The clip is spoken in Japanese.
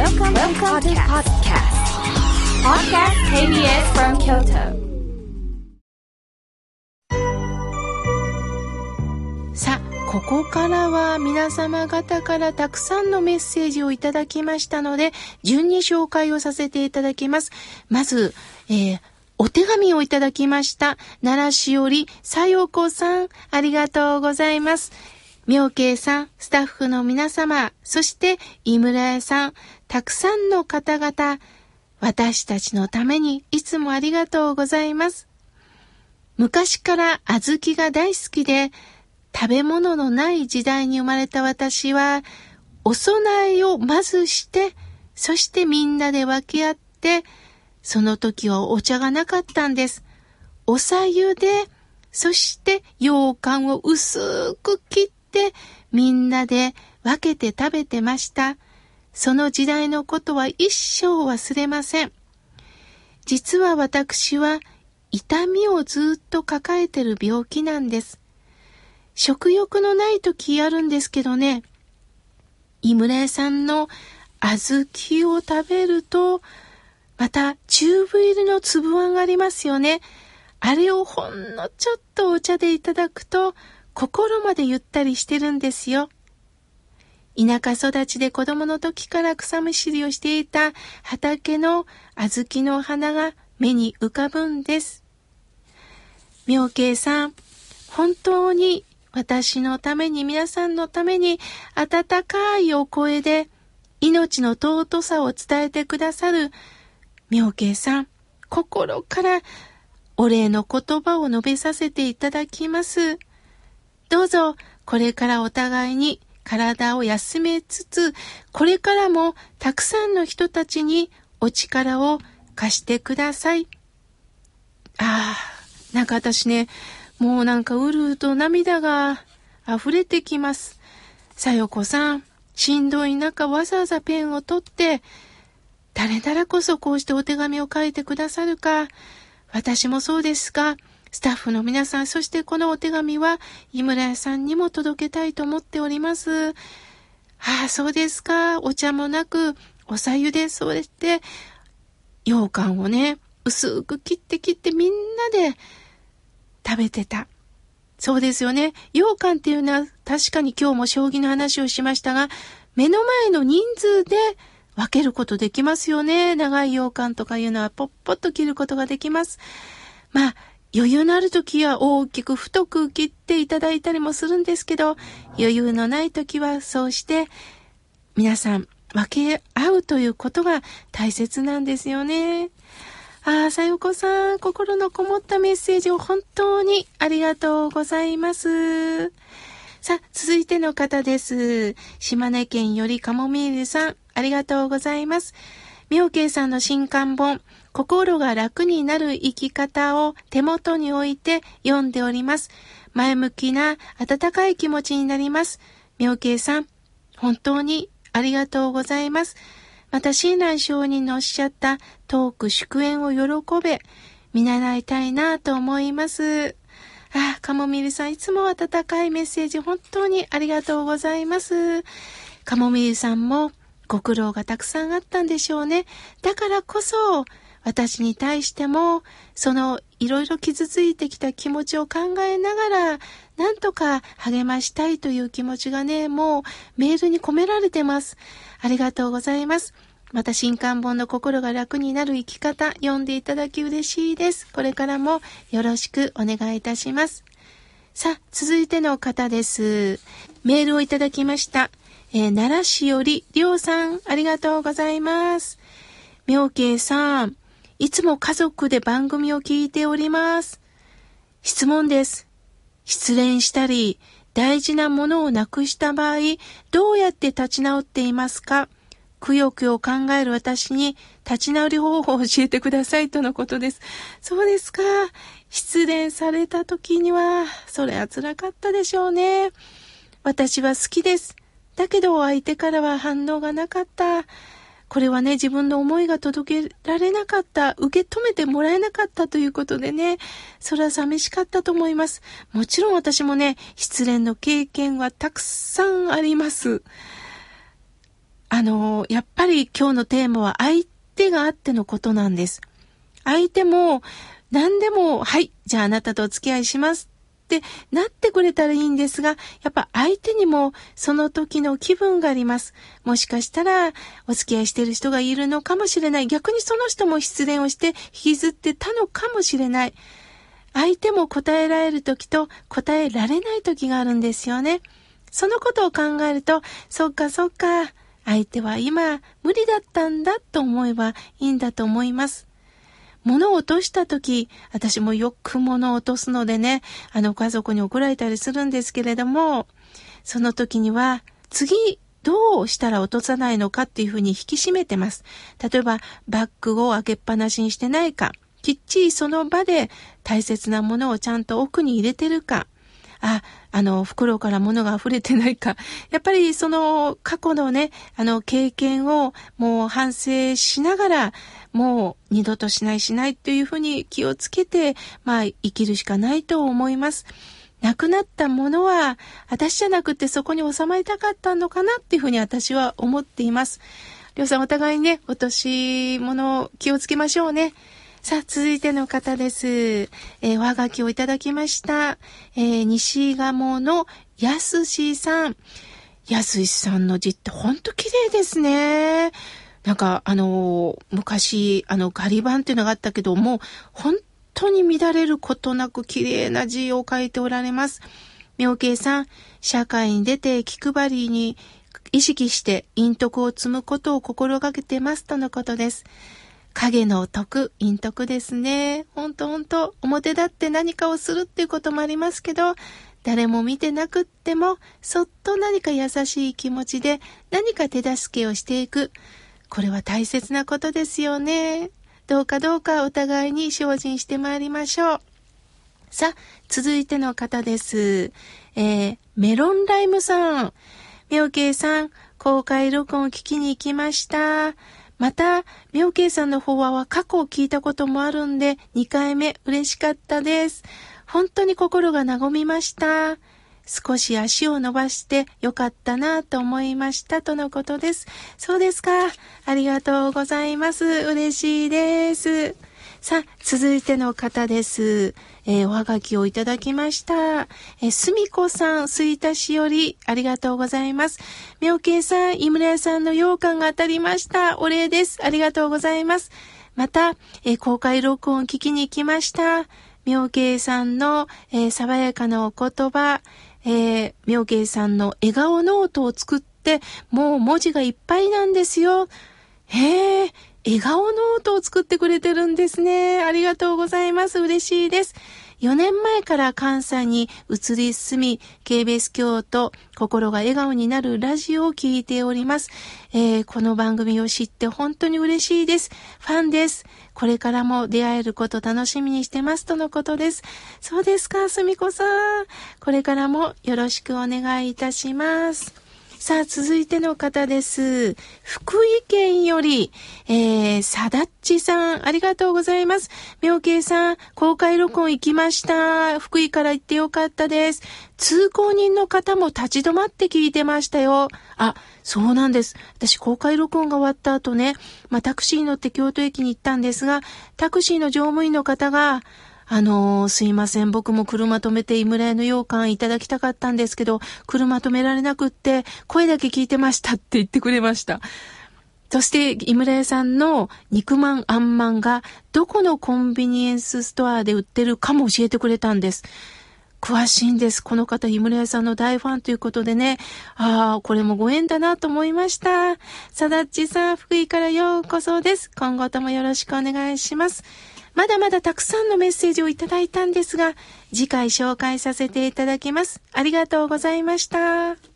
Welcome, Welcome to podcast. Podcast KBS from Kyoto. さあ、ここからは皆様方からたくさんのメッセージをいただきましたので、順に紹介をさせていただきます。まず、えーお手紙をいただきました。奈良市より、さよこさん、ありがとうございます。妙慶さん、スタッフの皆様、そして井村屋さん、たくさんの方々、私たちのためにいつもありがとうございます。昔から小豆が大好きで、食べ物のない時代に生まれた私は、お供えをまずして、そしてみんなで分け合って、その時はお茶がなかったんです。おさゆで、そして羊羹を薄く切って、みんなで分けて食べてました。その時代のことは一生忘れません。実は私は痛みをずっと抱えてる病気なんです。食欲のない時あるんですけどね、井村屋さんの小豆を食べると、また、チューブ入りの粒あんがありますよね。あれをほんのちょっとお茶でいただくと、心までゆったりしてるんですよ。田舎育ちで子供の時から草むしりをしていた畑の小豆の花が目に浮かぶんです。妙慶さん、本当に私のために皆さんのために温かいお声で命の尊さを伝えてくださる妙慶さん、心からお礼の言葉を述べさせていただきます。どうぞ、これからお互いに体を休めつつ、これからもたくさんの人たちにお力を貸してください。ああ、なんか私ね、もうなんかうるうと涙が溢れてきます。さよこさん、しんどい中わざわざペンを取って、誰ならこそこうしてお手紙を書いてくださるか。私もそうですが、スタッフの皆さん、そしてこのお手紙は井村屋さんにも届けたいと思っております。ああ、そうですか。お茶もなく、おさゆで、そうやって、羊羹をね、薄く切って切ってみんなで食べてた。そうですよね。羊羹っていうのは確かに今日も将棋の話をしましたが、目の前の人数で分けることできますよね。長い羊羹とかいうのはポッポッと切ることができます。まあ、余裕のある時は大きく太く切っていただいたりもするんですけど、余裕のない時はそうして皆さん分け合うということが大切なんですよね。ああ、さよこさん、心のこもったメッセージを本当にありがとうございます。さあ、続いての方です。島根県よりカモミールさん、ありがとうございます。妙慶さんの新刊本、心が楽になる生き方を手元に置いて読んでおります。前向きな温かい気持ちになります。妙慶さん、本当にありがとうございます。また、親鸞上人のおっしゃったトーク祝宴を喜べ、見習いたいなと思います。ああ、カモミールさん、いつも温かいメッセージ、本当にありがとうございます。カモミールさんもご苦労がたくさんあったんでしょうね。だからこそ、私に対しても、そのいろいろ傷ついてきた気持ちを考えながら、なんとか励ましたいという気持ちがね、もうメールに込められてます。ありがとうございます。また新刊本の心が楽になる生き方、読んでいただき嬉しいです。これからもよろしくお願いいたします。さあ、続いての方です。メールをいただきました。えー奈良市より、りょうさん、ありがとうございます。妙慶さん、いつも家族で番組を聞いております。質問です。失恋したり、大事なものをなくした場合、どうやって立ち直っていますか？くよくよ考える私に立ち直り方法を教えてくださいとのことです。そうですか。失恋された時には、それは辛かったでしょうね。私は好きです。だけど相手からは反応がなかった。これはね、自分の思いが届けられなかった、受け止めてもらえなかったということでね、それは寂しかったと思います。もちろん私もね、失恋の経験はたくさんあります。あの、やっぱり今日のテーマは相手があってのことなんです。相手も何でも、はい、じゃああなたとお付き合いしますってなってくれたらいいんですが、やっぱ相手にもその時の気分があります。もしかしたらお付き合いしてる人がいるのかもしれない。逆にその人も失恋をして引きずってたのかもしれない。相手も答えられる時と答えられない時があるんですよね。そのことを考えると、そっかそっか、相手は今無理だったんだと思えばいいんだと思います。物を落とした時、私もよく物を落とすのでね、あの家族に怒られたりするんですけれども、その時には、次、どうしたら落とさないのかっていうふうに引き締めてます。例えば、バッグを開けっぱなしにしてないか、きっちりその場で大切なものをちゃんと奥に入れてるか、あ、あの、袋から物が溢れてないか。やっぱりその過去のね、あの経験をもう反省しながら、もう二度としないしないというふうに気をつけて、まあ生きるしかないと思います。亡くなったものは、私じゃなくてそこに収まりたかったのかなっていうふうに私は思っています。りょうさんお互いにね、落とし物気をつけましょうね。さあ、続いての方です。えー、おはがきをいただきました。えー、西鴨のやすしさん。やすしさんの字ってほんと綺麗ですね。なんか、あのー、昔、あの、ガリ版っていうのがあったけども、本当に乱れることなく綺麗な字を書いておられます。妙慶さん、社会に出て気配りに意識して陰徳を積むことを心がけてますとのことです。影の徳、陰徳ですね。ほんとほんと、表立って何かをするっていうこともありますけど、誰も見てなくっても、そっと何か優しい気持ちで何か手助けをしていく。これは大切なことですよね。どうかどうかお互いに精進してまいりましょう。さあ、続いての方です。えー、メロンライムさん。妙慶さん、公開録音を聞きに行きました。また、妙慶さんの法話は過去を聞いたこともあるんで、2回目嬉しかったです。本当に心が和みました。少し足を伸ばしてよかったなと思いましたとのことです。そうですか。ありがとうございます。嬉しいです。さあ、続いての方です。えー、おはがきをいただきました。えー、すみこさん、すいたしより、ありがとうございます。みょうけいさん、井村屋さんの羊羹が当たりました。お礼です。ありがとうございます。また、えー、公開録音聞きに来ました。妙慶さんの、えー、爽やかなお言葉、えー、妙慶さんの笑顔ノートを作って、もう文字がいっぱいなんですよ。へえ、笑顔ノートを作ってくれてるんですね。ありがとうございます。嬉しいです。4年前から関西に移り住み、KBS 京都、心が笑顔になるラジオを聞いております、えー、この番組を知って本当に嬉しいです。ファンです。これからも出会えること楽しみにしてますとのことです。そうですか、すみこさん。これからもよろしくお願いいたします。さあ、続いての方です。福井県より、えー、さだっちさん、ありがとうございます。妙慶さん、公開録音行きました。福井から行ってよかったです。通行人の方も立ち止まって聞いてましたよ。あ、そうなんです。私、公開録音が終わった後ね、まあ、タクシーに乗って京都駅に行ったんですが、タクシーの乗務員の方が、あのー、すいません。僕も車止めて井村屋の羊羹いただきたかったんですけど、車止められなくって、声だけ聞いてましたって言ってくれました。そして、井村屋さんの肉まんあんまんが、どこのコンビニエンスストアで売ってるかも教えてくれたんです。詳しいんです。この方、井村屋さんの大ファンということでね。ああ、これもご縁だなと思いました。さだっちさん、福井からようこそです。今後ともよろしくお願いします。まだまだたくさんのメッセージをいただいたんですが、次回紹介させていただきます。ありがとうございました。